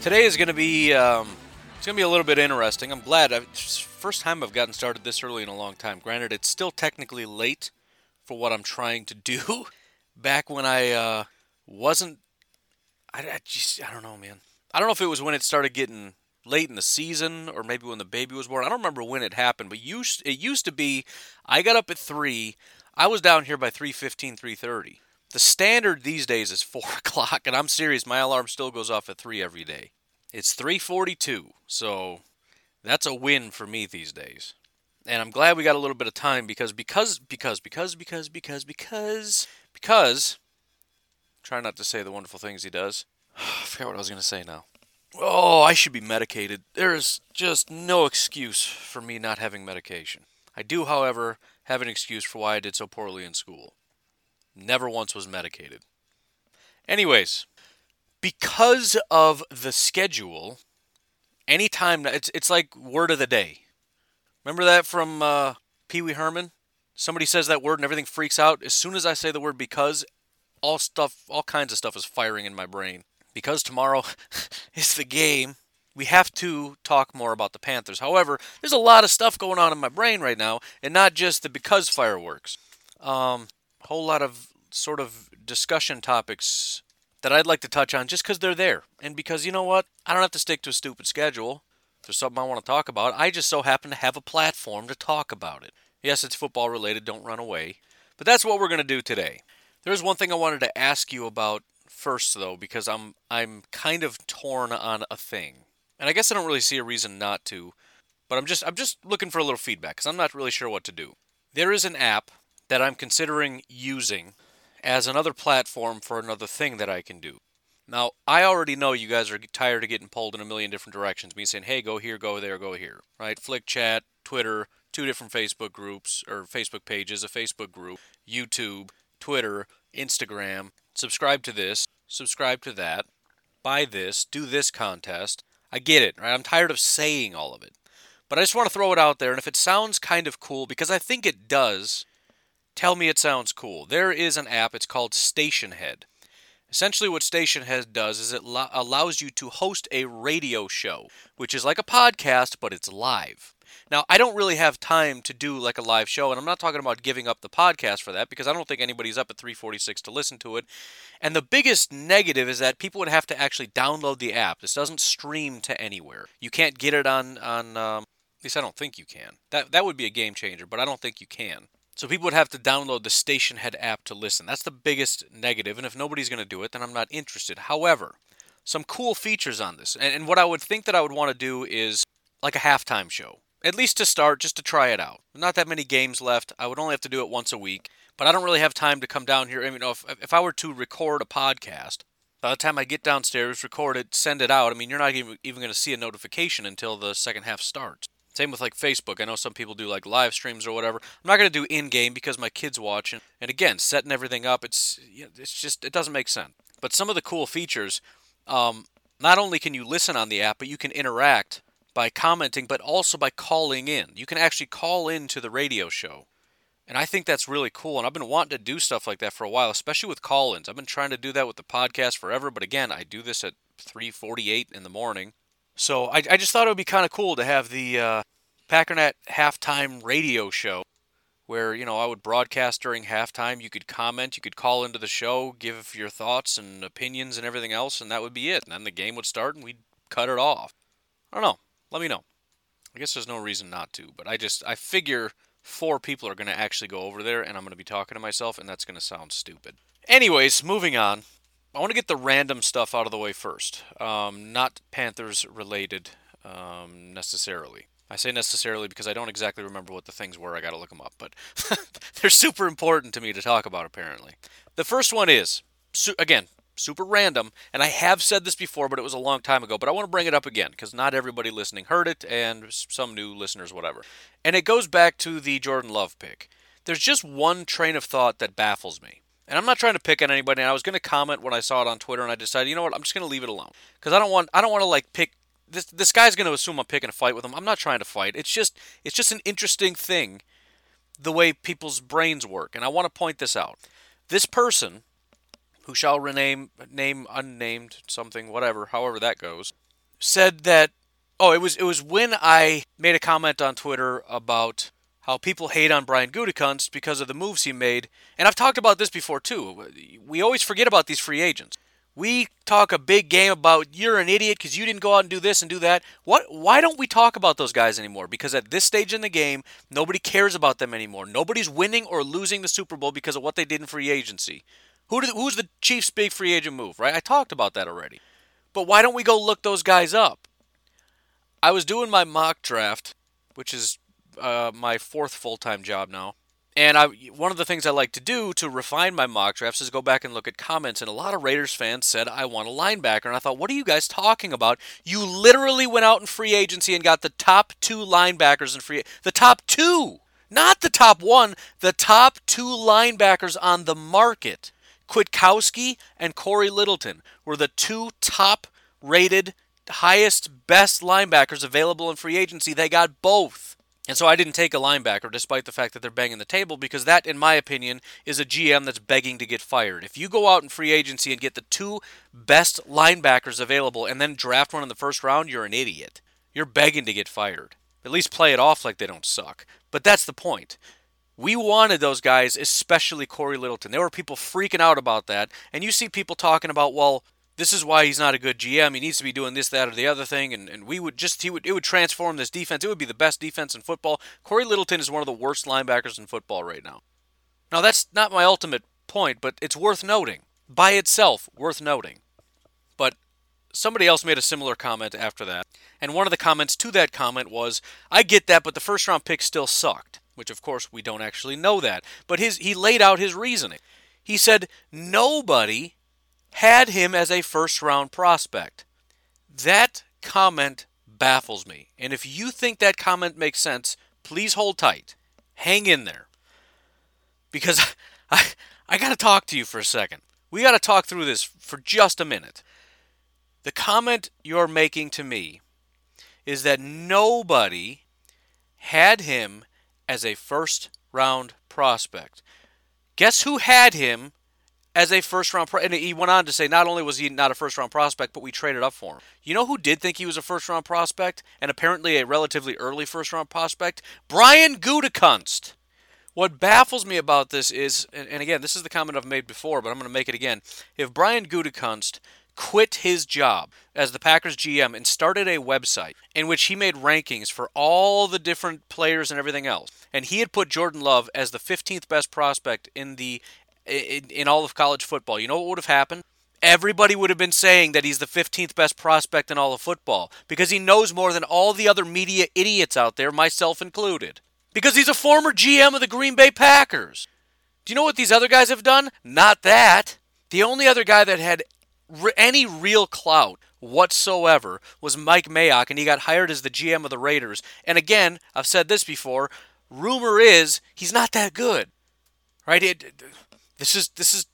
Today is going to be um, it's going to be a little bit interesting. I'm glad. It's first time I've gotten started this early in a long time. Granted, it's still technically late for what I'm trying to do. Back when I uh, wasn't, I, I just I don't know, man. I don't know if it was when it started getting late in the season or maybe when the baby was born. I don't remember when it happened, but used it used to be I got up at 3, I was down here by 3:15, 3:30. The standard these days is 4 o'clock, and I'm serious, my alarm still goes off at 3 every day. It's 3:42, so that's a win for me these days. And I'm glad we got a little bit of time because because because because because because because because try not to say the wonderful things he does. I forgot what I was going to say now. Oh, I should be medicated. There is just no excuse for me not having medication. I do, however, have an excuse for why I did so poorly in school. Never once was medicated. Anyways, because of the schedule, anytime it's it's like word of the day. Remember that from uh, Pee Wee Herman? Somebody says that word and everything freaks out. As soon as I say the word because, all stuff, all kinds of stuff is firing in my brain because tomorrow is the game, we have to talk more about the Panthers. However, there's a lot of stuff going on in my brain right now, and not just the because fireworks. Um, whole lot of sort of discussion topics that I'd like to touch on just because they're there. And because, you know what? I don't have to stick to a stupid schedule. If there's something I want to talk about, I just so happen to have a platform to talk about it. Yes, it's football related, don't run away. But that's what we're going to do today. There's one thing I wanted to ask you about first though because I'm I'm kind of torn on a thing. And I guess I don't really see a reason not to, but I'm just I'm just looking for a little feedback cuz I'm not really sure what to do. There is an app that I'm considering using as another platform for another thing that I can do. Now, I already know you guys are tired of getting pulled in a million different directions. Me saying, "Hey, go here, go there, go here." Right? Flick chat, Twitter, two different Facebook groups or Facebook pages, a Facebook group, YouTube, Twitter, Instagram, subscribe to this, subscribe to that, buy this, do this contest. I get it, right? I'm tired of saying all of it. But I just want to throw it out there, and if it sounds kind of cool, because I think it does, tell me it sounds cool. There is an app, it's called Stationhead. Essentially, what Stationhead does is it lo- allows you to host a radio show, which is like a podcast, but it's live. Now, I don't really have time to do like a live show, and I'm not talking about giving up the podcast for that because I don't think anybody's up at 346 to listen to it. And the biggest negative is that people would have to actually download the app. This doesn't stream to anywhere. You can't get it on on. Um, at least I don't think you can. That that would be a game changer, but I don't think you can. So people would have to download the Stationhead app to listen. That's the biggest negative, and if nobody's going to do it, then I'm not interested. However, some cool features on this, and, and what I would think that I would want to do is like a halftime show at least to start, just to try it out. Not that many games left. I would only have to do it once a week, but I don't really have time to come down here. I mean, if, if I were to record a podcast, by the time I get downstairs, record it, send it out, I mean, you're not even, even going to see a notification until the second half starts. Same with like Facebook. I know some people do like live streams or whatever. I'm not to do in game because my kids watching. And again, setting everything up, it's it's just it doesn't make sense. But some of the cool features, um, not only can you listen on the app, but you can interact by commenting, but also by calling in. You can actually call in to the radio show. And I think that's really cool. And I've been wanting to do stuff like that for a while, especially with call ins. I've been trying to do that with the podcast forever. But again, I do this at 3.48 in the morning. So I, I just thought it would be kind of cool to have the uh, Packernet halftime radio show where, you know, I would broadcast during halftime. You could comment, you could call into the show, give your thoughts and opinions and everything else, and that would be it. And then the game would start and we'd cut it off. I don't know. Let me know. I guess there's no reason not to, but I just I figure four people are going to actually go over there and I'm going to be talking to myself and that's going to sound stupid. Anyways, moving on. I want to get the random stuff out of the way first. Um, not Panthers related um, necessarily. I say necessarily because I don't exactly remember what the things were. I got to look them up, but they're super important to me to talk about apparently. The first one is again, super random, and I have said this before, but it was a long time ago. But I want to bring it up again because not everybody listening heard it, and some new listeners, whatever. And it goes back to the Jordan Love pick. There's just one train of thought that baffles me. And I'm not trying to pick on anybody. And I was going to comment when I saw it on Twitter, and I decided, you know what, I'm just going to leave it alone because I don't want I don't want to like pick this. This guy's going to assume I'm picking a fight with him. I'm not trying to fight. It's just it's just an interesting thing, the way people's brains work. And I want to point this out. This person, who shall rename name unnamed something whatever, however that goes, said that. Oh, it was it was when I made a comment on Twitter about how people hate on Brian Gutekunst because of the moves he made. And I've talked about this before too. We always forget about these free agents. We talk a big game about you're an idiot because you didn't go out and do this and do that. What? Why don't we talk about those guys anymore? Because at this stage in the game, nobody cares about them anymore. Nobody's winning or losing the Super Bowl because of what they did in free agency. Who did, who's the Chiefs' big free agent move? Right? I talked about that already. But why don't we go look those guys up? I was doing my mock draft, which is uh, my fourth full time job now. And I, one of the things I like to do to refine my mock drafts is go back and look at comments. And a lot of Raiders fans said, I want a linebacker. And I thought, what are you guys talking about? You literally went out in free agency and got the top two linebackers in free The top two! Not the top one, the top two linebackers on the market. Kwiatkoski and Cory Littleton were the two top rated, highest, best linebackers available in free agency. They got both. And so I didn't take a linebacker despite the fact that they're banging the table because that, in my opinion, is a GM that's begging to get fired. If you go out in free agency and get the two best linebackers available and then draft one in the first round, you're an idiot. You're begging to get fired. At least play it off like they don't suck. But that's the point. We wanted those guys, especially Cory Littleton. There were people freaking out about that. And you see people talking about, well, this is why he's not a good GM. He needs to be doing this, that, or the other thing. And, and we would just, he would, it would transform this defense. It would be the best defense in football. Cory Littleton is one of the worst linebackers in football right now. Now, that's not my ultimate point, but it's worth noting. By itself, worth noting. But somebody else made a similar comment after that. And one of the comments to that comment was, I get that, but the first round pick still sucked. Which, of course, we don't actually know that. But his, he laid out his reasoning. He said, Nobody had him as a first round prospect. That comment baffles me. And if you think that comment makes sense, please hold tight. Hang in there. Because I, I got to talk to you for a second. We got to talk through this for just a minute. The comment you're making to me is that nobody had him as a first round prospect. Guess who had him as a first round pro- and he went on to say not only was he not a first round prospect but we traded up for him. You know who did think he was a first round prospect and apparently a relatively early first round prospect? Brian gutekunst. What baffles me about this is and again this is the comment i've made before but i'm going to make it again. If brian gutekunst quit his job as the Packers GM and started a website in which he made rankings for all the different players and everything else. And he had put Jordan Love as the 15th best prospect in the in, in all of college football. You know what would have happened? Everybody would have been saying that he's the 15th best prospect in all of football because he knows more than all the other media idiots out there, myself included. Because he's a former GM of the Green Bay Packers. Do you know what these other guys have done? Not that. The only other guy that had re- any real clout whatsoever was Mike Mayock, and he got hired as the GM of the Raiders. And again, I've said this before rumor is he's not that good. Right? It, this is this is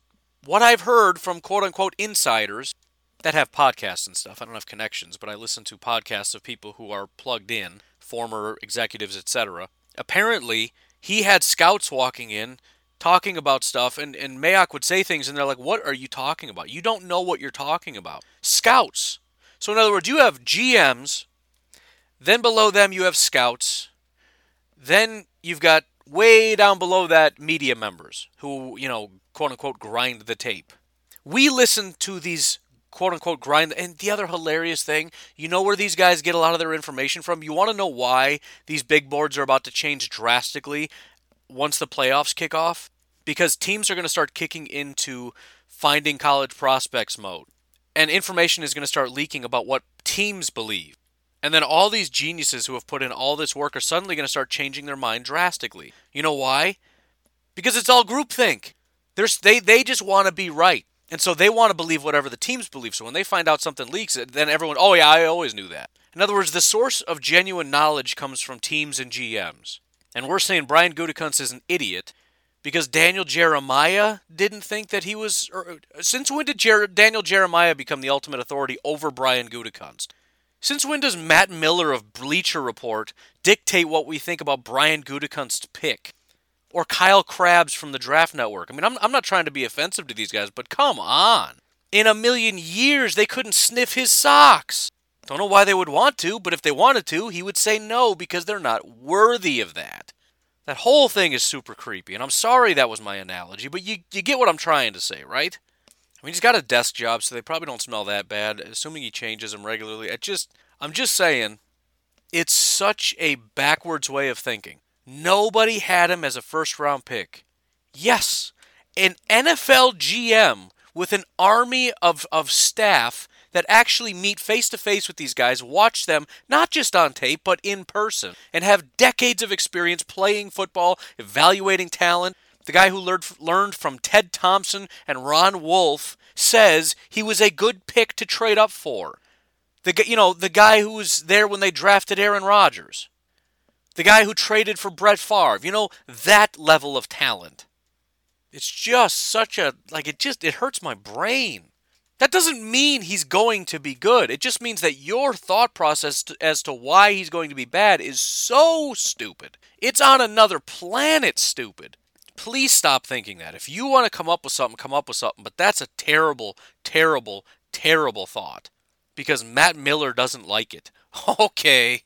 what I've heard from quote unquote insiders that have podcasts and stuff. I don't have connections, but I listen to podcasts of people who are plugged in, former executives, etc. Apparently, he had scouts walking in talking about stuff and, and Mayock would say things and they're like, What are you talking about? You don't know what you're talking about. Scouts. So in other words, you have GMs, then below them you have scouts, then you've got way down below that media members who, you know, quote unquote grind the tape. We listen to these quote unquote grind and the other hilarious thing, you know where these guys get a lot of their information from? You want to know why these big boards are about to change drastically once the playoffs kick off? Because teams are going to start kicking into finding college prospects mode. And information is going to start leaking about what teams believe. And then all these geniuses who have put in all this work are suddenly going to start changing their mind drastically. You know why? Because it's all groupthink. There's, they, they just want to be right. And so they want to believe whatever the teams believe. So when they find out something leaks, then everyone, oh yeah, I always knew that. In other words, the source of genuine knowledge comes from teams and GMs. And we're saying Brian Gutekunst is an idiot because Daniel Jeremiah didn't think that he was. Or, since when did Jer- Daniel Jeremiah become the ultimate authority over Brian Gutekunst? Since when does Matt Miller of Bleacher Report dictate what we think about Brian Gutekunst's pick? Or Kyle Crabbs from the Draft Network? I mean, I'm, I'm not trying to be offensive to these guys, but come on. In a million years, they couldn't sniff his socks. Don't know why they would want to, but if they wanted to, he would say no because they're not worthy of that. That whole thing is super creepy, and I'm sorry that was my analogy, but you, you get what I'm trying to say, right? I mean, he's got a desk job, so they probably don't smell that bad, assuming he changes them regularly. I just, I'm just saying, it's such a backwards way of thinking. Nobody had him as a first round pick. Yes, an NFL GM with an army of, of staff that actually meet face to face with these guys, watch them not just on tape, but in person, and have decades of experience playing football, evaluating talent. The guy who learned, learned from Ted Thompson and Ron Wolf says he was a good pick to trade up for. The you know the guy who was there when they drafted Aaron Rodgers, the guy who traded for Brett Favre. You know that level of talent. It's just such a like it just it hurts my brain. That doesn't mean he's going to be good. It just means that your thought process as to why he's going to be bad is so stupid. It's on another planet stupid. Please stop thinking that. If you want to come up with something, come up with something. But that's a terrible, terrible, terrible thought because Matt Miller doesn't like it. Okay.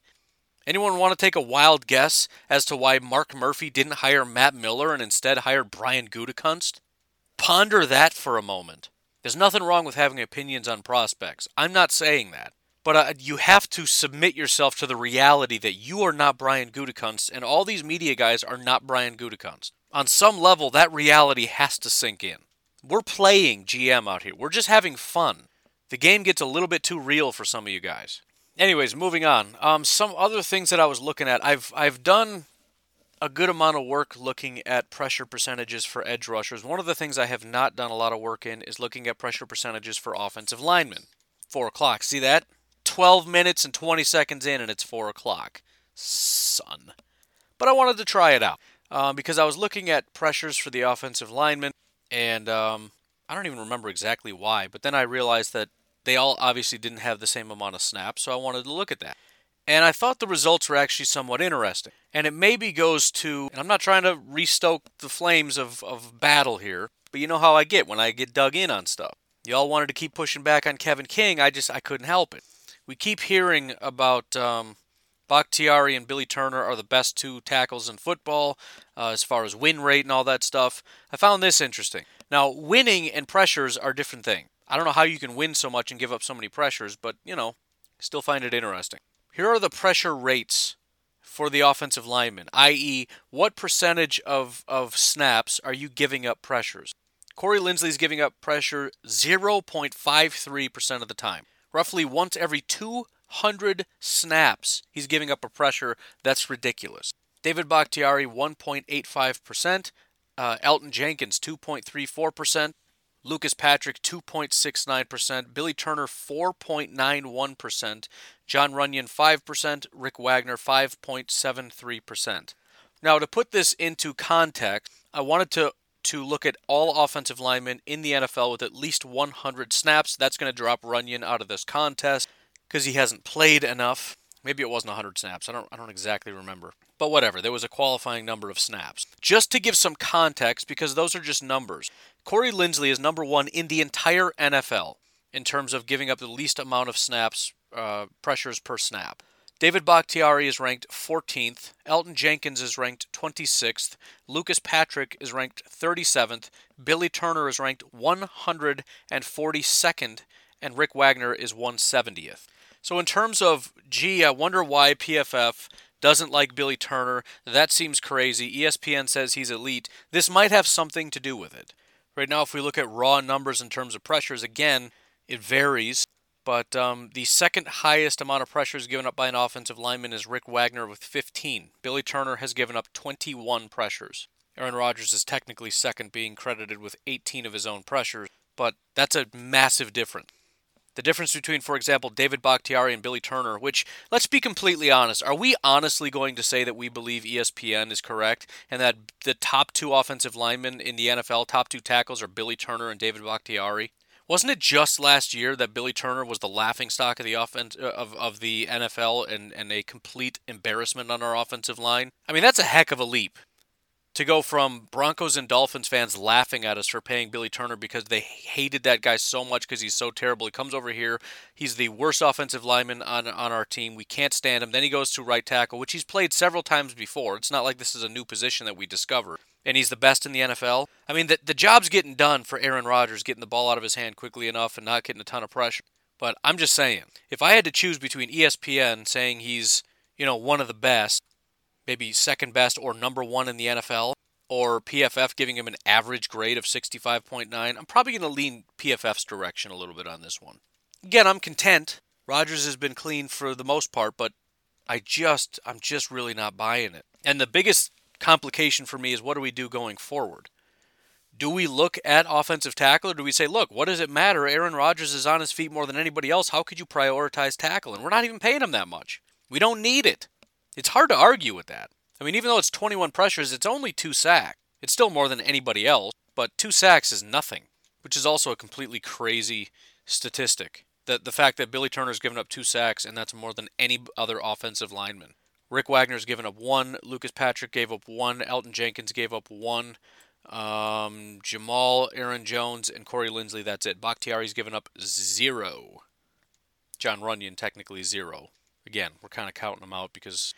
Anyone want to take a wild guess as to why Mark Murphy didn't hire Matt Miller and instead hired Brian Gutekunst? Ponder that for a moment. There's nothing wrong with having opinions on prospects. I'm not saying that. But uh, you have to submit yourself to the reality that you are not Brian Gutekunst and all these media guys are not Brian Gutekunst. On some level, that reality has to sink in. We're playing GM out here. We're just having fun. The game gets a little bit too real for some of you guys. Anyways, moving on. Um, some other things that I was looking at. I've I've done a good amount of work looking at pressure percentages for edge rushers. One of the things I have not done a lot of work in is looking at pressure percentages for offensive linemen. Four o'clock. See that? 12 minutes and 20 seconds in, and it's four o'clock. Son. But I wanted to try it out um, because I was looking at pressures for the offensive linemen, and um, I don't even remember exactly why. But then I realized that they all obviously didn't have the same amount of snaps, so I wanted to look at that. And I thought the results were actually somewhat interesting. And it maybe goes to, and I'm not trying to restoke the flames of, of battle here, but you know how I get when I get dug in on stuff. Y'all wanted to keep pushing back on Kevin King, I just, I couldn't help it. We keep hearing about um, Bakhtiari and Billy Turner are the best two tackles in football uh, as far as win rate and all that stuff. I found this interesting. Now, winning and pressures are different things. I don't know how you can win so much and give up so many pressures, but, you know, still find it interesting. Here are the pressure rates for the offensive lineman, i.e., what percentage of, of snaps are you giving up pressures? Corey Linsley is giving up pressure 0.53% of the time. Roughly once every 200 snaps, he's giving up a pressure that's ridiculous. David Bakhtiari, 1.85%. Uh, Elgton Jenkins, 2.34%. Lucas Patrick 2.69%, Billy Turner 4.91%, Jon Runyan 5%, Rick Wagner 5.73%. Now to put this into context, I wanted to to look at all offensive linemen in the NFL with at least 100 snaps. That's going to drop Runyan out of this contest because he hasn't played enough. Maybe it wasn't 100 snaps. I don't I don't exactly remember. But whatever, there was a qualifying number of snaps. Just to give some context because those are just numbers. Corey Linsley is number 1 in the entire NFL in terms of giving up the least amount of snaps uh, pressures per snap. David Bakhtiari is ranked 14th. Elgton Jenkins is ranked 26th. Lucas Patrick is ranked 37th. Billy Turner is ranked 142nd. And Rick Wagner is 170th. So, in terms of, gee, I wonder why PFF doesn't like Billy Turner. That seems crazy. ESPN says he's elite. This might have something to do with it. Right now, if we look at raw numbers in terms of pressures, again, it varies. But um, the second highest amount of pressures given up by an offensive lineman is Rick Wagner with 15. Billy Turner has given up 21 pressures. Aaron Rodgers is technically second, being credited with 18 of his own pressures. but that's a massive difference. The difference between, for example, David Bakhtiari and Billy Turner, which, let's be completely honest, are we honestly going to say that we believe ESPN is correct and that the top two offensive linemen in the NFL, top two tackles, are Billy Turner and David Bakhtiari? Wasn't it just last year that Billy Turner was the laughing stock of the offense uh, of, of the NFL and, and a complete embarrassment on our offensive line? I mean, that's a heck of a leap to go from Broncos and Dolphins fans laughing at us for paying Billy Turner because they hated that guy so much because he's so terrible. He comes over here, he's the worst offensive lineman on on our team. We can't stand him. Then he goes to right tackle, which he's played several times before. It's not like this is a new position that we discover. And he's the best in the NFL. I mean, the, the job's getting done for Aaron Rodgers, getting the ball out of his hand quickly enough and not getting a ton of pressure. But I'm just saying, if I had to choose between ESPN saying he's, you know, one of the best maybe second best or number one in the NFL, or PFF giving him an average grade of 65.9, I'm probably going to lean PFF's direction a little bit on this one. Again, I'm content. Rodgers has been clean for the most part, but I just, I'm just really not buying it. And the biggest complication for me is what do we do going forward? Do we look at offensive tackle or do we say, look, what does it matter? Aaron Rodgers is on his feet more than anybody else. How could you prioritize tackle? And we're not even paying him that much. We don't need it. It's hard to argue with that. I mean, even though it's 21 pressures, it's only two sacks. It's still more than anybody else, but two sacks is nothing, which is also a completely crazy statistic. The, the fact that Billy Turner's given up two sacks, and that's more than any other offensive lineman. Rick Wagner's given up one. Lucas Patrick gave up one. Elgton Jenkins gave up one. Um, Jamaal, Aaron Jones, and Corey Linsley, that's it. Bakhtiari's given up zero. Jon Runyan, technically zero. Again, we're kind of counting them out because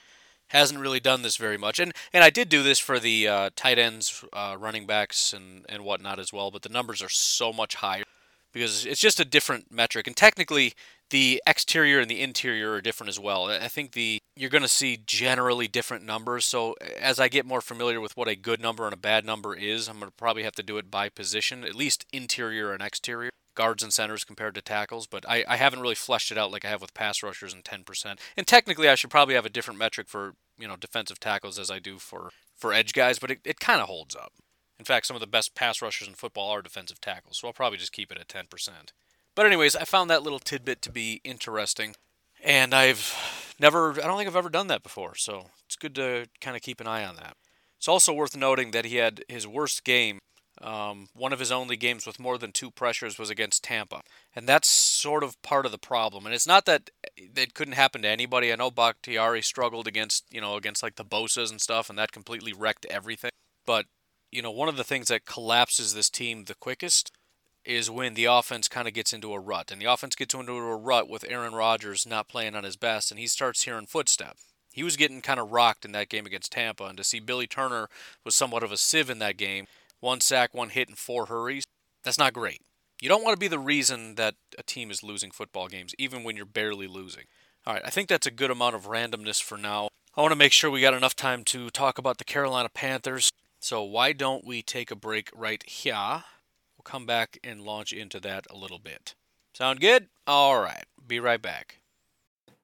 hasn't really done this very much. And and I did do this for the uh, tight ends, uh, running backs, and and whatnot as well. But the numbers are so much higher because it's just a different metric. And technically, the exterior and the interior are different as well. I think the you're going to see generally different numbers. So as I get more familiar with what a good number and a bad number is, I'm going to probably have to do it by position, at least interior and exterior guards and centers compared to tackles, but I, I haven't really fleshed it out like I have with pass rushers and 10%. And technically, I should probably have a different metric for you know defensive tackles as I do for for edge guys, but it, it kind of holds up. In fact, some of the best pass rushers in football are defensive tackles, so I'll probably just keep it at 10%. But anyways, I found that little tidbit to be interesting, and I've never I don't think I've ever done that before, so it's good to kind of keep an eye on that. It's also worth noting that he had his worst game um, one of his only games with more than two pressures was against Tampa. And that's sort of part of the problem. And it's not that it couldn't happen to anybody. I know Bakhtiari struggled against, you know, against like the Bosa's and stuff, and that completely wrecked everything. But, you know, one of the things that collapses this team the quickest is when the offense kind of gets into a rut. And the offense gets into a rut with Aaron Rodgers not playing on his best, and he starts hearing footsteps. He was getting kind of rocked in that game against Tampa, and to see Billy Turner was somewhat of a sieve in that game one sack, one hit, and four hurries. That's not great. You don't want to be the reason that a team is losing football games, even when you're barely losing. All right, I think that's a good amount of randomness for now. I want to make sure we got enough time to talk about the Carolina Panthers. So why don't we take a break right here? We'll come back and launch into that a little bit. Sound good? All right, be right back.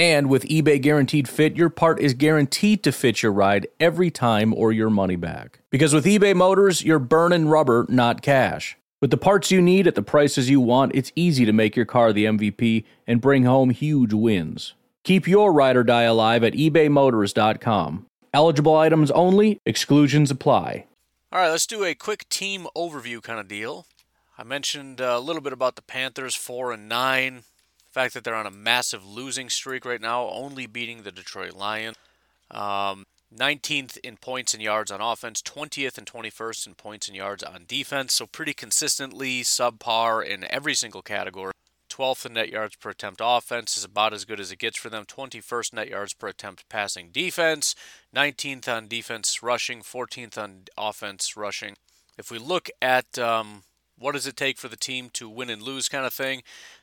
And with eBay Guaranteed Fit, your part is guaranteed to fit your ride every time or your money back. Because with eBay Motors, you're burning rubber, not cash. With the parts you need at the prices you want, it's easy to make your car the MVP and bring home huge wins. Keep your ride or die alive at ebaymotors.com. Eligible items only, exclusions apply. All right, let's do a quick team overview kind of deal. I mentioned uh, a little bit about the Panthers, 4 and 9 fact that they're on a massive losing streak right now, only beating the Detroit Lions. Um, 19th in points and yards on offense, 20th and 21st in points and yards on defense. So pretty consistently subpar in every single category. 12th in net yards per attempt offense is about as good as it gets for them. 21st net yards per attempt passing defense. 19th on defense rushing. 14th on offense rushing. If we look at um, what does it take for the team to win and lose kind of thing,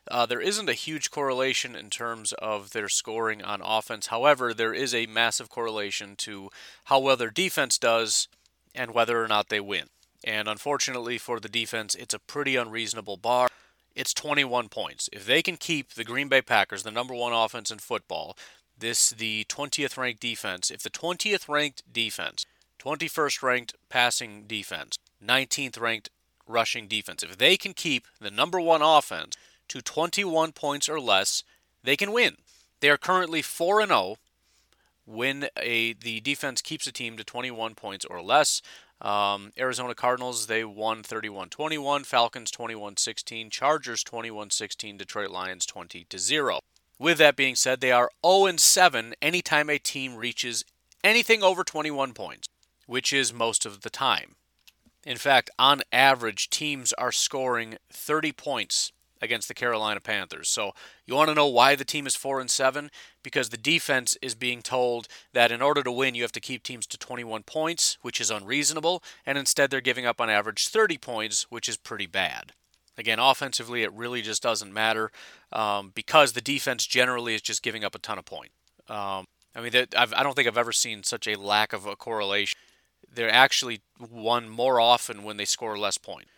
uh, there isn't a huge correlation in terms of their scoring on offense. However, there is a massive correlation to how well their defense does and whether or not they win. And unfortunately for the defense, it's a pretty unreasonable bar it's 21 points. If they can keep the Green Bay Packers, the number one offense in football, this the 20th ranked defense, if the 20th ranked defense, 21st ranked passing defense, 19th ranked rushing defense, if they can keep the number one offense to 21 points or less, they can win. They are currently 4 and 0 when a the defense keeps a team to 21 points or less. Um, Arizona Cardinals, they won 31 21. Falcons 21 16. Chargers 21 16. Detroit Lions 20 0. With that being said, they are 0 7 anytime a team reaches anything over 21 points, which is most of the time. In fact, on average, teams are scoring 30 points against the Carolina Panthers. So you want to know why the team is 4 and 7 because the defense is being told that in order to win you have to keep teams to 21 points, which is unreasonable, and instead they're giving up on average 30 points, which is pretty bad. Again, offensively, it really just doesn't matter um, because the defense generally is just giving up a ton of points. Um, I mean, I don't think I've ever seen such a lack of a correlation. They're actually won more often when they score less points.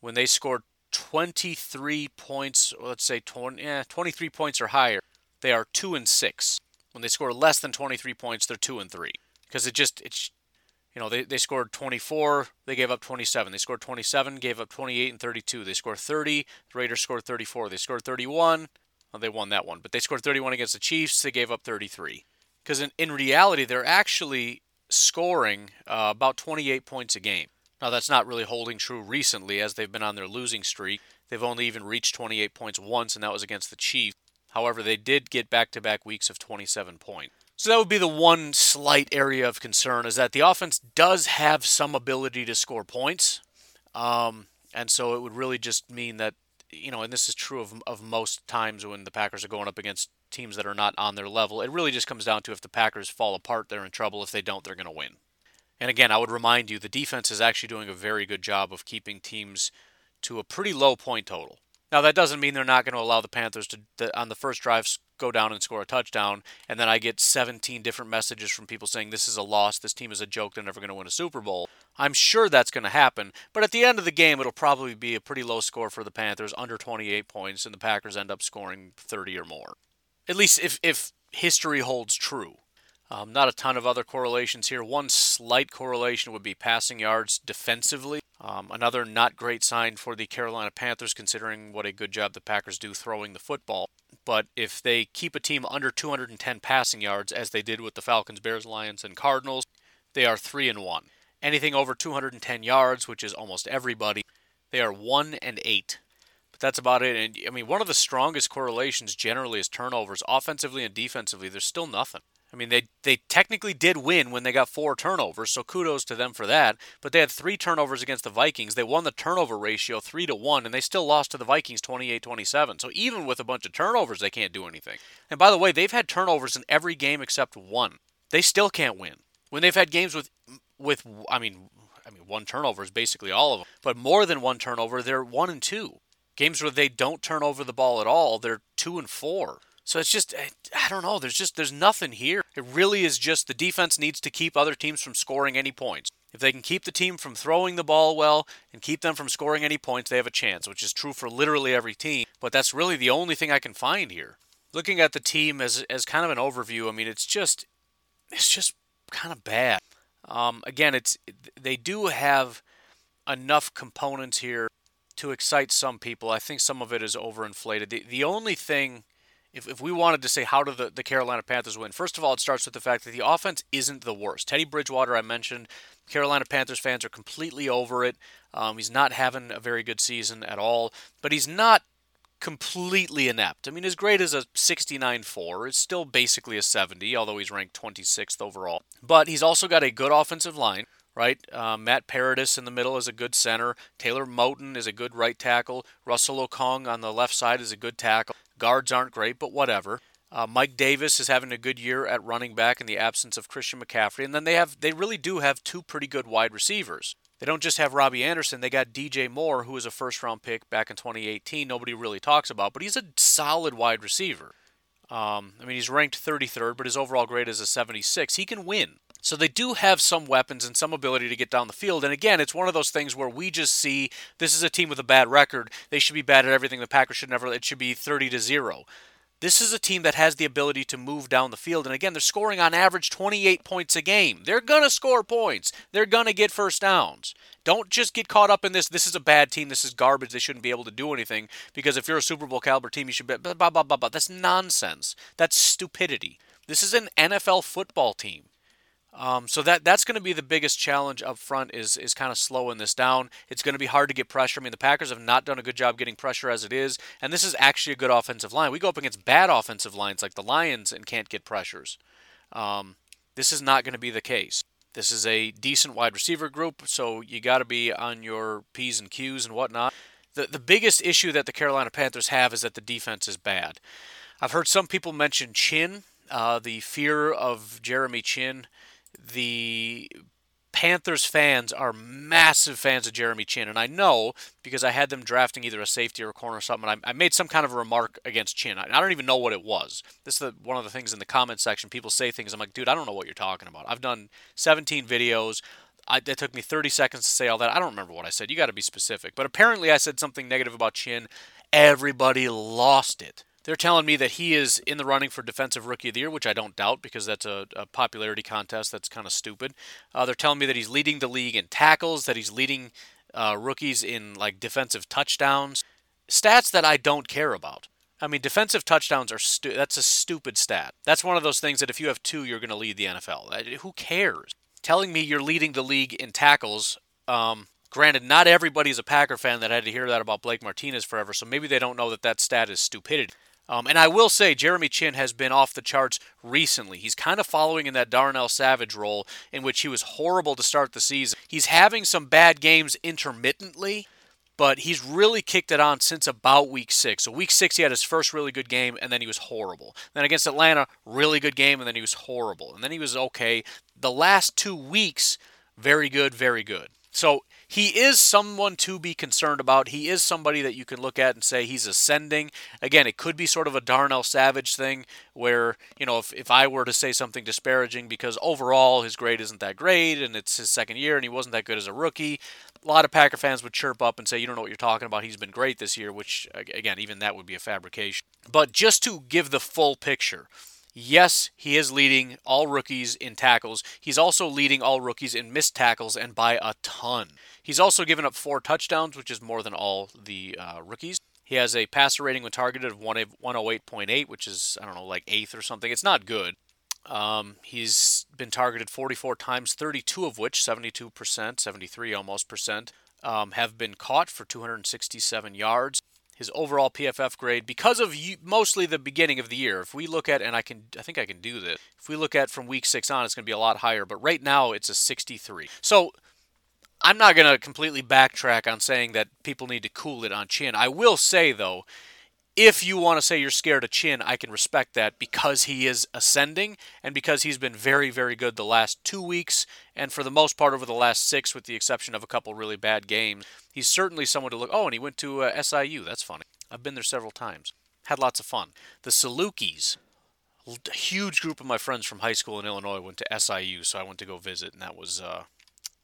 When they score 23 points, let's say 20, eh, 23 points or higher, they are 2 and 6. When they score less than 23 points, they're 2 and 3. Because it just, it's, you know, they, they scored 24, they gave up 27. They scored 27, gave up 28 and 32. They scored 30, the Raiders scored 34. They scored 31, well, they won that one. But they scored 31 against the Chiefs, they gave up 33. Because in, in reality, they're actually scoring uh, about 28 points a game. Now, that's not really holding true recently as they've been on their losing streak. They've only even reached 28 points once, and that was against the Chiefs. However, they did get back to back weeks of 27 points. So that would be the one slight area of concern is that the offense does have some ability to score points. Um, and so it would really just mean that, you know, and this is true of, of most times when the Packers are going up against teams that are not on their level. It really just comes down to if the Packers fall apart, they're in trouble. If they don't, they're going to win. And again, I would remind you the defense is actually doing a very good job of keeping teams to a pretty low point total. Now that doesn't mean they're not going to allow the Panthers to, on the first drive go down and score a touchdown, and then I get 17 different messages from people saying this is a loss, this team is a joke, they're never going to win a Super Bowl. I'm sure that's going to happen, but at the end of the game, it'll probably be a pretty low score for the Panthers, under 28 points, and the Packers end up scoring 30 or more. At least if if history holds true. Um, not a ton of other correlations here. One slight correlation would be passing yards defensively. Um, another not great sign for the Carolina Panthers, considering what a good job the Packers do throwing the football. But if they keep a team under 210 passing yards, as they did with the Falcons, Bears, Lions, and Cardinals, they are three and one. Anything over 210 yards, which is almost everybody, they are one and eight. That's about it. And I mean, one of the strongest correlations generally is turnovers, offensively and defensively. There's still nothing. I mean, they they technically did win when they got four turnovers, so kudos to them for that. But they had three turnovers against the Vikings. They won the turnover ratio three to one, and they still lost to the Vikings 28-27. So even with a bunch of turnovers, they can't do anything. And by the way, they've had turnovers in every game except one. They still can't win. When they've had games with with I mean I mean one turnover is basically all of them, but more than one turnover, they're one and two. Games where they don't turn over the ball at all, they're two and four. So it's just I don't know. There's just there's nothing here. It really is just the defense needs to keep other teams from scoring any points. If they can keep the team from throwing the ball well and keep them from scoring any points, they have a chance, which is true for literally every team. But that's really the only thing I can find here. Looking at the team as as kind of an overview, I mean, it's just it's just kind of bad. Um, again, it's they do have enough components here to excite some people. I think some of it is overinflated. The the only thing if, if we wanted to say how do the, the Carolina Panthers win, first of all, it starts with the fact that the offense isn't the worst. Teddy Bridgewater, I mentioned, Carolina Panthers fans are completely over it. Um, he's not having a very good season at all, but he's not completely inept. I mean, his grade is a 69-4, It's still basically a 70, although he's ranked 26th overall. But he's also got a good offensive line right? Uh, Matt Paradis in the middle is a good center. Taylor Moton is a good right tackle. Russell Okung on the left side is a good tackle. Guards aren't great, but whatever. Uh, Mike Davis is having a good year at running back in the absence of Christian McCaffrey, and then they have they really do have two pretty good wide receivers. They don't just have Robby Anderson; they got DJ Moore, who was a first round pick back in 2018. Nobody really talks about, but he's a solid wide receiver. Um, I mean, he's ranked 33rd, but his overall grade is a 76. He can win. So they do have some weapons and some ability to get down the field. And again, it's one of those things where we just see this is a team with a bad record. They should be bad at everything. The Packers should never. It should be 30 to zero. This is a team that has the ability to move down the field. And again, they're scoring on average 28 points a game. They're going to score points. They're going to get first downs. Don't just get caught up in this. This is a bad team. This is garbage. They shouldn't be able to do anything because if you're a Super Bowl caliber team, you should be. Blah, blah, blah, blah, blah. That's nonsense. That's stupidity. This is an NFL football team. Um, so that that's going to be the biggest challenge up front is is kind of slowing this down. It's going to be hard to get pressure. I mean, the Packers have not done a good job getting pressure as it is, and this is actually a good offensive line. We go up against bad offensive lines like the Lions and can't get pressures. Um, this is not going to be the case. This is a decent wide receiver group, so you got to be on your p's and q's and whatnot. The the biggest issue that the Carolina Panthers have is that the defense is bad. I've heard some people mention Chinn, uh, the fear of Jeremy Chinn the Panthers fans are massive fans of Jeremy Chinn. and I know because I had them drafting either a safety or a corner or something. I, I made some kind of a remark against Chinn. I, I don't even know what it was. This is the, one of the things in the comment section. People say things. I'm like, dude, I don't know what you're talking about. I've done 17 videos. I, it took me 30 seconds to say all that. I don't remember what I said. You got to be specific. But apparently, I said something negative about Chinn. Everybody lost it. They're telling me that he is in the running for Defensive Rookie of the Year, which I don't doubt because that's a, a popularity contest that's kind of stupid. Uh, they're telling me that he's leading the league in tackles, that he's leading uh, rookies in like defensive touchdowns, stats that I don't care about. I mean, defensive touchdowns are stu- that's a stupid stat. That's one of those things that if you have two, you're going to lead the NFL. Who cares? Telling me you're leading the league in tackles. Um, granted, not everybody's a Packer fan that had to hear that about Blake Martinez forever, so maybe they don't know that that stat is stupidity. Um, and I will say, Jeremy Chinn has been off the charts recently. He's kind of following in that Darnell Savage role, in which he was horrible to start the season. He's having some bad games intermittently, but he's really kicked it on since about week six. So, week six, he had his first really good game, and then he was horrible. Then against Atlanta, really good game, and then he was horrible. And then he was okay. The last two weeks, very good, very good. So, he is someone to be concerned about. He is somebody that you can look at and say he's ascending. Again, it could be sort of a Darnell Savage thing where, you know, if, if I were to say something disparaging because overall his grade isn't that great and it's his second year and he wasn't that good as a rookie, a lot of Packer fans would chirp up and say, you don't know what you're talking about. He's been great this year, which, again, even that would be a fabrication. But just to give the full picture, Yes, he is leading all rookies in tackles. He's also leading all rookies in missed tackles and by a ton. He's also given up four touchdowns, which is more than all the uh, rookies. He has a passer rating when targeted of 108.8, which is, I don't know, like eighth or something. It's not good. Um, he's been targeted 44 times, 32 of which, 72%, 73 almost percent, um, have been caught for 267 yards. His overall PFF grade because of mostly the beginning of the year. If we look at, and I can, I think I can do this. If we look at from week six on, it's going to be a lot higher. But right now, it's a 63. So I'm not going to completely backtrack on saying that people need to cool it on Chinn. I will say though, if you want to say you're scared of Chinn, I can respect that because he is ascending and because he's been very, very good the last two weeks and for the most part over the last six, with the exception of a couple really bad games. He's certainly someone to look. Oh, and he went to uh, SIU. That's funny. I've been there several times. Had lots of fun. The Salukis, a huge group of my friends from high school in Illinois went to SIU, so I went to go visit, and that was uh,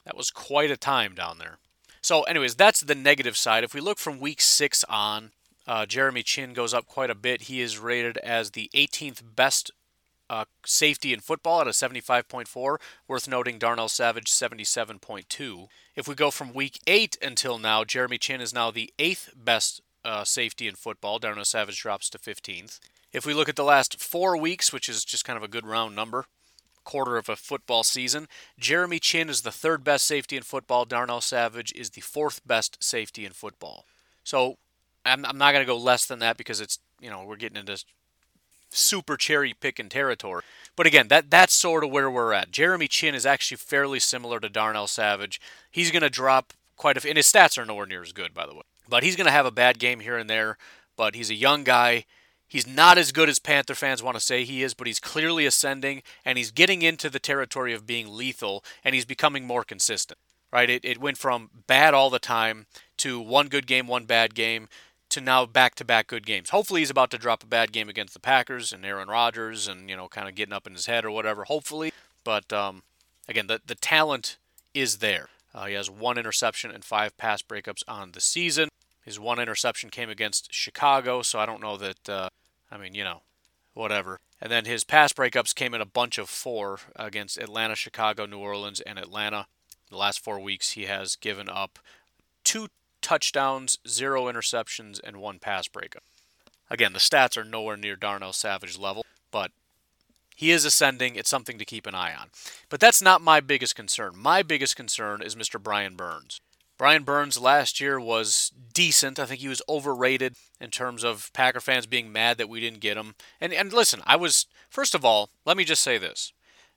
that was quite a time down there. So, anyways, that's the negative side. If we look from week six on, uh, Jeremy Chinn goes up quite a bit. He is rated as the 18th best uh, safety in football at a 75.4. Worth noting, Darnell Savage 77.2. If we go from week eight until now, Jeremy Chinn is now the eighth best uh, safety in football. Darnell Savage drops to 15th. If we look at the last four weeks, which is just kind of a good round number, quarter of a football season, Jeremy Chinn is the third best safety in football. Darnell Savage is the fourth best safety in football. So I'm, I'm not going to go less than that because it's you know we're getting into super cherry picking territory. But again, that that's sort of where we're at. Jeremy Chinn is actually fairly similar to Darnell Savage. He's going to drop quite a few, and his stats are nowhere near as good, by the way. But he's going to have a bad game here and there. But he's a young guy. He's not as good as Panther fans want to say he is, but he's clearly ascending, and he's getting into the territory of being lethal, and he's becoming more consistent. Right? It, it went from bad all the time to one good game, one bad game to now back to back good games. Hopefully he's about to drop a bad game against the Packers and Aaron Rodgers and you know kind of getting up in his head or whatever. Hopefully, but um, again the the talent is there. Uh, he has one interception and five pass breakups on the season. His one interception came against Chicago, so I don't know that. Uh, I mean, you know, whatever. And then his pass breakups came in a bunch of four against Atlanta, Chicago, New Orleans, and Atlanta. The last four weeks, he has given up two touchdowns, zero interceptions, and one pass breakup. Again, the stats are nowhere near Darnell Savage level, but he is ascending. It's something to keep an eye on. But that's not my biggest concern. My biggest concern is Mr. Brian Burns. Brian Burns last year was decent. I think he was overrated in terms of Packer fans being mad that we didn't get him. And and listen, I was first of all, let me just say this.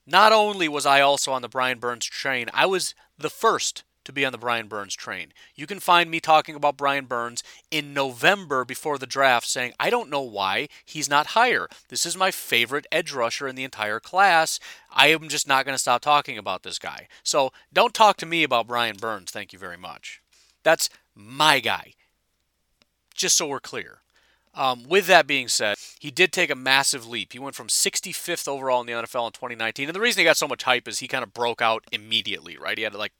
Not only was I also on the Brian Burns train, I was the first to be on the Brian Burns train. You can find me talking about Brian Burns in November before the draft saying, I don't know why he's not higher. This is my favorite edge rusher in the entire class. I am just not going to stop talking about this guy. So don't talk to me about Brian Burns. Thank you very much. That's my guy. Just so we're clear. Um, with that being said, he did take a massive leap. He went from 65th overall in the NFL in 2019. And the reason he got so much hype is he kind of broke out immediately, right? He had like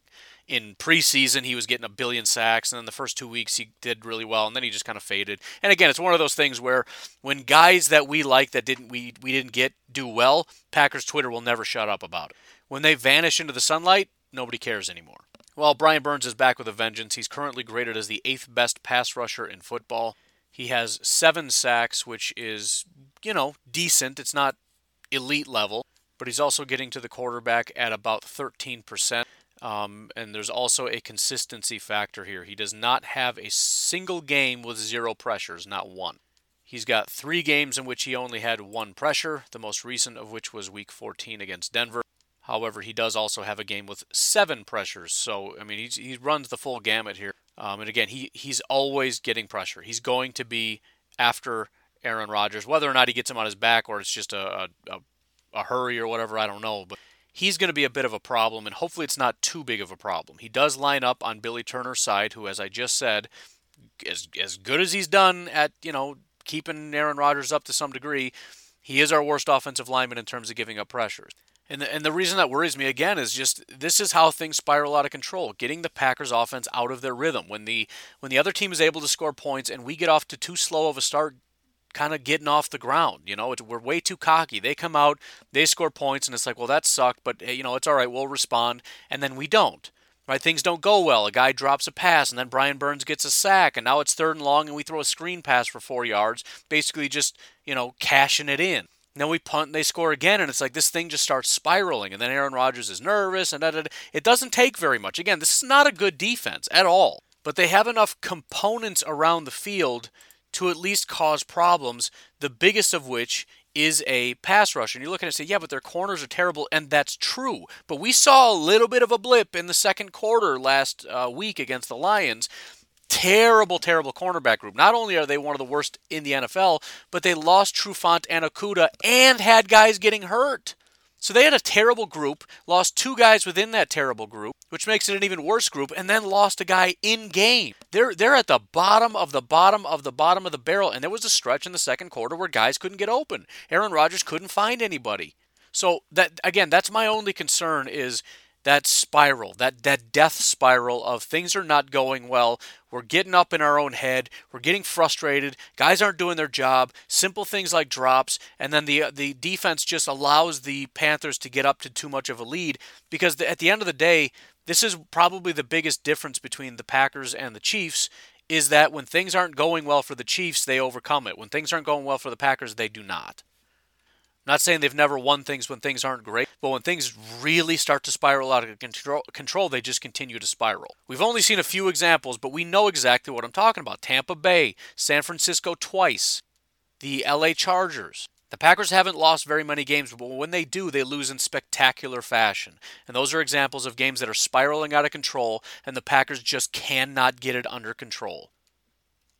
in preseason he was getting a billion sacks and then the first two weeks he did really well and then he just kind of faded. And again it's one of those things where when guys that we like that didn't we, we didn't get do well packers twitter will never shut up about it. When they vanish into the sunlight nobody cares anymore. Well brian burns is back with a vengeance. He's currently graded as the eighth best pass rusher in football. He has seven sacks which is you know decent. It's not elite level but he's also getting to the quarterback at about 13% um, and there's also a consistency factor here. He does not have a single game with zero pressures, not one. He's got three games in which he only had one pressure, the most recent of which was week 14 against Denver. However, he does also have a game with seven pressures. So, I mean, he runs the full gamut here. Um, and again, he, he's always getting pressure. He's going to be after Aaron Rodgers, whether or not he gets him on his back or it's just a, a, a hurry or whatever, I don't know. But he's going to be a bit of a problem, and hopefully it's not too big of a problem. He does line up on Billy Turner's side, who, as I just said, as as good as he's done at you know keeping Aaron Rodgers up to some degree, he is our worst offensive lineman in terms of giving up pressures. And the, and the reason that worries me again is just this is how things spiral out of control. Getting the Packers offense out of their rhythm. When the when the other team is able to score points and we get off to too slow of a start kind of getting off the ground. You know, we're way too cocky. They come out, they score points, and it's like, well, that sucked, but eh, you know, it's all right. We'll respond, and then we don't. Right? Things don't go well. A guy drops a pass, and then Brian Burns gets a sack, and now it's third and long, and we throw a screen pass for four yards, basically just you know cashing it in. And then we punt and they score again, and it's like this thing just starts spiraling. And then Aaron Rodgers is nervous, and da, da, da. it doesn't take very much. Again, this is not a good defense at all, but they have enough components around the field to at least cause problems, the biggest of which is a pass rusher. And you're looking at say, yeah, but their corners are terrible, and that's true. But we saw a little bit of a blip in the second quarter last uh, week against the Lions. Terrible, terrible cornerback group. Not only are they one of the worst in the NFL, but they lost Trufant and Okudah and had guys getting hurt. So they had a terrible group, lost two guys within that terrible group, which makes it an even worse group, and then lost a guy in game. They're they're at the bottom of the bottom of the bottom of the barrel, and there was a stretch in the second quarter where guys couldn't get open. Aaron Rodgers couldn't find anybody. So that again, that's my only concern is that spiral, that, that death spiral of things are not going well. We're getting up in our own head. We're getting frustrated. Guys aren't doing their job. Simple things like drops, and then the uh, the defense just allows the Panthers to get up to too much of a lead because the, at the end of the day, this is probably the biggest difference between the Packers and the Chiefs is that when things aren't going well for the Chiefs, they overcome it. When things aren't going well for the Packers, they do not. Not saying they've never won things when things aren't great, but when things really start to spiral out of control, they just continue to spiral. We've only seen a few examples, but we know exactly what I'm talking about. Tampa Bay, San Francisco twice, the LA Chargers. The Packers haven't lost very many games, but when they do, they lose in spectacular fashion. And those are examples of games that are spiraling out of control, and the Packers just cannot get it under control.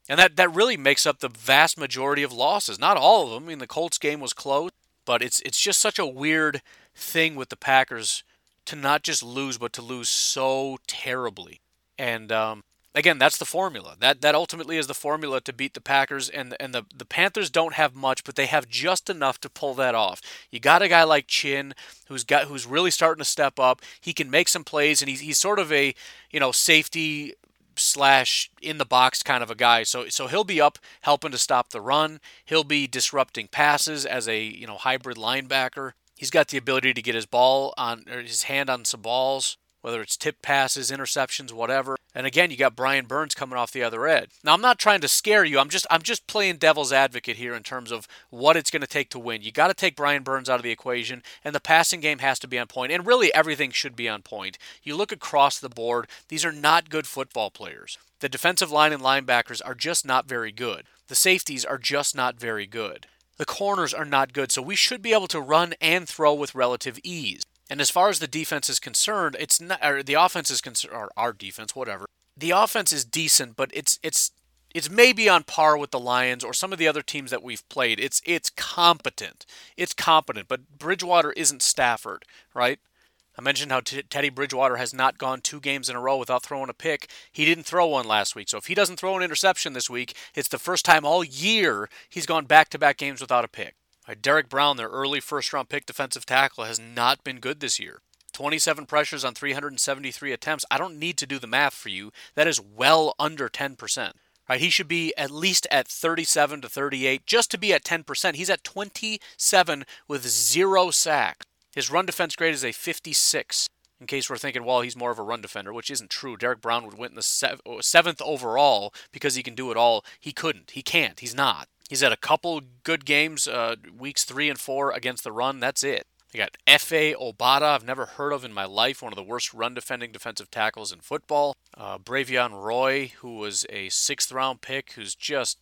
And that, that really makes up the vast majority of losses. Not all of them. I mean, the Colts game was close. But it's it's just such a weird thing with the Packers to not just lose, but to lose so terribly. And um, again, that's the formula. That that ultimately is the formula to beat the Packers. And and the the Panthers don't have much, but they have just enough to pull that off. You got a guy like Chinn who's got who's really starting to step up. He can make some plays, and he's he's sort of a you know safety slash in the box kind of a guy. So so he'll be up helping to stop the run. He'll be disrupting passes as a you know hybrid linebacker. He's got the ability to get his ball on or his hand on some balls whether it's tip passes, interceptions, whatever. And again, you got Brian Burns coming off the other end. Now, I'm not trying to scare you. I'm just I'm just playing devil's advocate here in terms of what it's going to take to win. You got to take Brian Burns out of the equation, and the passing game has to be on point. And really, everything should be on point. You look across the board; these are not good football players. The defensive line and linebackers are just not very good. The safeties are just not very good. The corners are not good, so we should be able to run and throw with relative ease. And as far as the defense is concerned, it's not or the offense is concerned or our defense, whatever. The offense is decent, but it's it's it's maybe on par with the Lions or some of the other teams that we've played. It's it's competent. It's competent, but Bridgewater isn't Stafford, right? I mentioned how t- Teddy Bridgewater has not gone two games in a row without throwing a pick. He didn't throw one last week. So if he doesn't throw an interception this week, it's the first time all year he's gone back to back games without a pick. Uh, right, Derrick Brown, their early first round pick defensive tackle, has not been good this year. 27 pressures on 373 attempts. I don't need to do the math for you. That is well under 10%. Right, uh, he should be at least at 37 to 38 just to be at 10%. He's at 27 with zero sacks. His run defense grade is a 56. In case we're thinking, well, he's more of a run defender, which isn't true. Derrick Brown would win the seventh overall because he can do it all. He couldn't. He can't. He's not. He's had a couple good games, uh, weeks three and four against the run. That's it. They got Efe Obada, I've never heard of in my life, one of the worst run defending defensive tackles in football. Uh, Bravvion Roy, who was a sixth round pick, who's just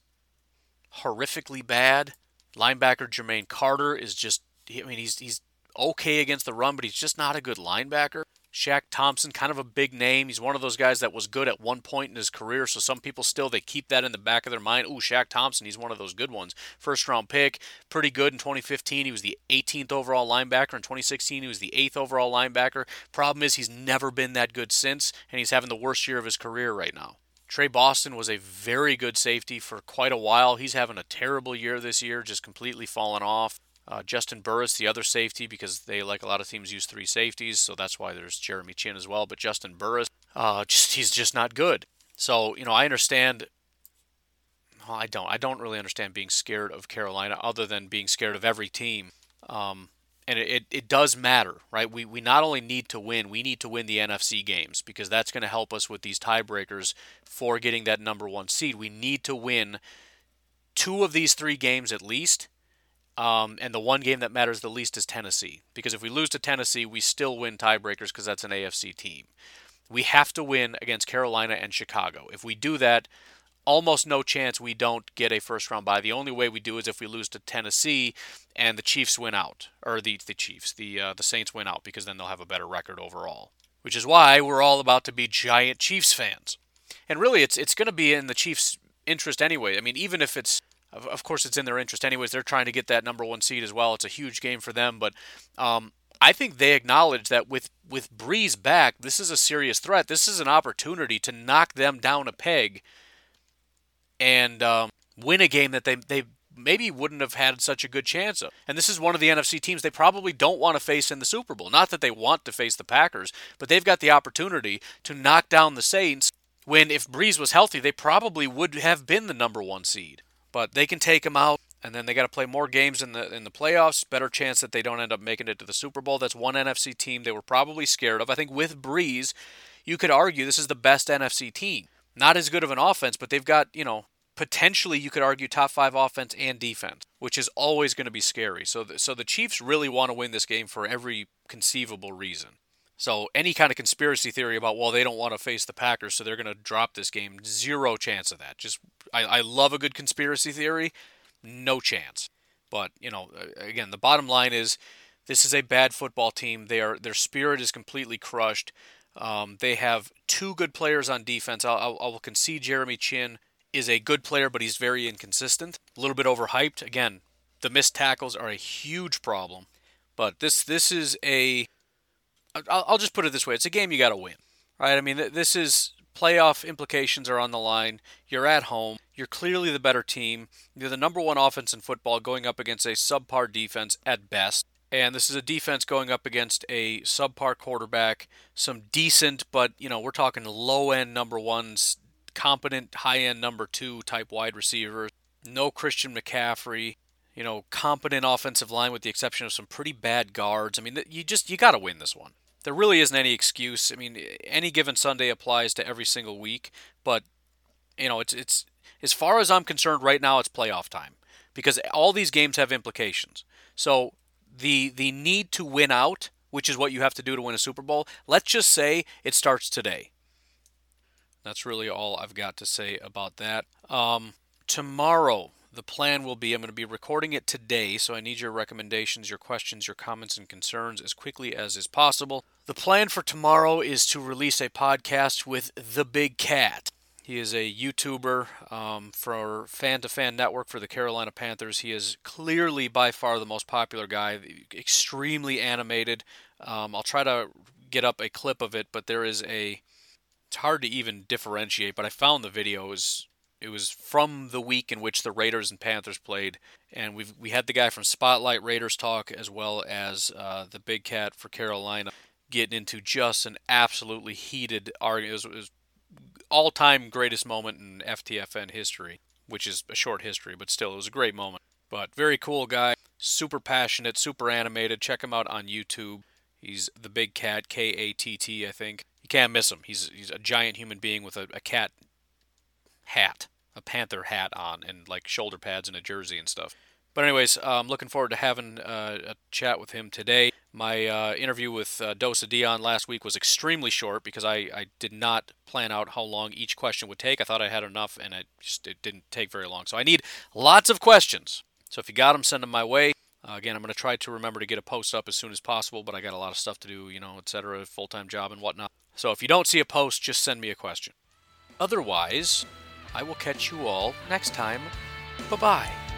horrifically bad. Linebacker Jermaine Carter is just, I mean, he's, he's okay against the run, but he's just not a good linebacker. Shaq Thompson, kind of a big name. He's one of those guys that was good at one point in his career, so some people still they keep that in the back of their mind. Ooh, Shaq Thompson, he's one of those good ones. First round pick, pretty good in 2015. He was the 18th overall linebacker in 2016. He was the 8th overall linebacker. Problem is he's never been that good since, and he's having the worst year of his career right now. Tre Boston was a very good safety for quite a while. He's having a terrible year this year, just completely fallen off. Uh, Juston Burris, the other safety, because they, like a lot of teams, use three safeties, so that's why there's Jeremy Chinn as well. But Juston Burris, uh, just he's just not good. So you know, I understand. Well, I don't. I don't really understand being scared of Carolina, other than being scared of every team. Um, and it, it, it, does matter, right? We, we not only need to win, we need to win the NFC games because that's going to help us with these tiebreakers for getting that number one seed. We need to win two of these three games at least um, and the one game that matters the least is Tennessee. Because if we lose to Tennessee, we still win tiebreakers because that's an AFC team. We have to win against Carolina and Chicago. If we do that, almost no chance we don't get a first round bye. The only way we do is if we lose to Tennessee and the Chiefs win out, or the the Chiefs, the uh, the Saints win out because then they'll have a better record overall. Which is why we're all about to be giant Chiefs fans. And really, it's it's going to be in the Chiefs' interest anyway. I mean, even if it's of, of course it's in their interest anyways. They're trying to get that number one seed as well. It's a huge game for them, but um, I think they acknowledge that with with Brees back, this is a serious threat. This is an opportunity to knock them down a peg and um, win a game that they they maybe wouldn't have had such a good chance of. And this is one of the NFC teams they probably don't want to face in the Super Bowl. Not that they want to face the Packers, but they've got the opportunity to knock down the Saints when if Brees was healthy, they probably would have been the number 1 seed. But they can take them out and then they got to play more games in the in the playoffs. Better chance that they don't end up making it to the Super Bowl. That's one NFC team they were probably scared of. I think with Brees, you could argue this is the best NFC team. Not as good of an offense, but they've got, you know, potentially you could argue top five offense and defense, which is always going to be scary. So, the, so the Chiefs really want to win this game for every conceivable reason. So any kind of conspiracy theory about well they don't want to face the Packers, so they're going to drop this game, zero chance of that. Just I, I love a good conspiracy theory, no chance. But you know, again, the bottom line is this is a bad football team. They are their spirit is completely crushed. Um, they have two good players on defense. I'll, I'll, I'll concede Jeremy Chinn is a good player, but he's very inconsistent. A little bit overhyped. Again, the missed tackles are a huge problem. But this this is a I'll, just put it this way: it's a game you got to win, right? I mean, this is playoff implications are on the line. You're at home. You're clearly the better team. You're the number one offense in football, going up against a subpar defense at best. And this is a defense going up against a subpar quarterback, some decent, but you know, we're talking low end number ones competent high end number two type wide receivers. No Christian McCaffrey. You know, competent offensive line with the exception of some pretty bad guards. I mean, you just you got to win this one. There really isn't any excuse. I mean, any given Sunday applies to every single week, but you know, it's it's as far as I'm concerned right now, it's playoff time because all these games have implications. So the the need to win out, which is what you have to do to win a Super Bowl, let's just say it starts today. That's really all I've got to say about that. Um, tomorrow, the plan will be I'm going to be recording it today, so I need your recommendations, your questions, your comments, and concerns as quickly as is possible. The plan for tomorrow is to release a podcast with The Big Cat. He is a YouTuber um, for Fan to Fan Network for the Carolina Panthers. He is clearly by far the most popular guy, extremely animated. Um, I'll try to get up a clip of it, but there is a it's hard to even differentiate, but I found the video it was from the week in which the Raiders and Panthers played, and we we had the guy from Spotlight Raiders talk as well as uh, the Big Cat for Carolina getting into just an absolutely heated argument. It was, was all-time greatest moment in FTFN history, which is a short history, but still it was a great moment. But very cool guy, super passionate, super animated. Check him out on YouTube. He's the Big Cat, K A T T, I think You can't miss him. He's he's a giant human being with a, a cat hat, a panther hat on, and like shoulder pads and a jersey and stuff. But anyways, I'm looking forward to having uh, a chat with him today. My uh, interview with uh, Dosa Dion last week was extremely short because I, I did not plan out how long each question would take. I thought I had enough, and it just it didn't take very long. So I need lots of questions. So if you got them, send them my way. Uh, again, I'm going to try to remember to get a post up as soon as possible, but I got a lot of stuff to do, you know, etc., full time job and whatnot. So if you don't see a post, just send me a question. Otherwise, I will catch you all next time. Bye bye.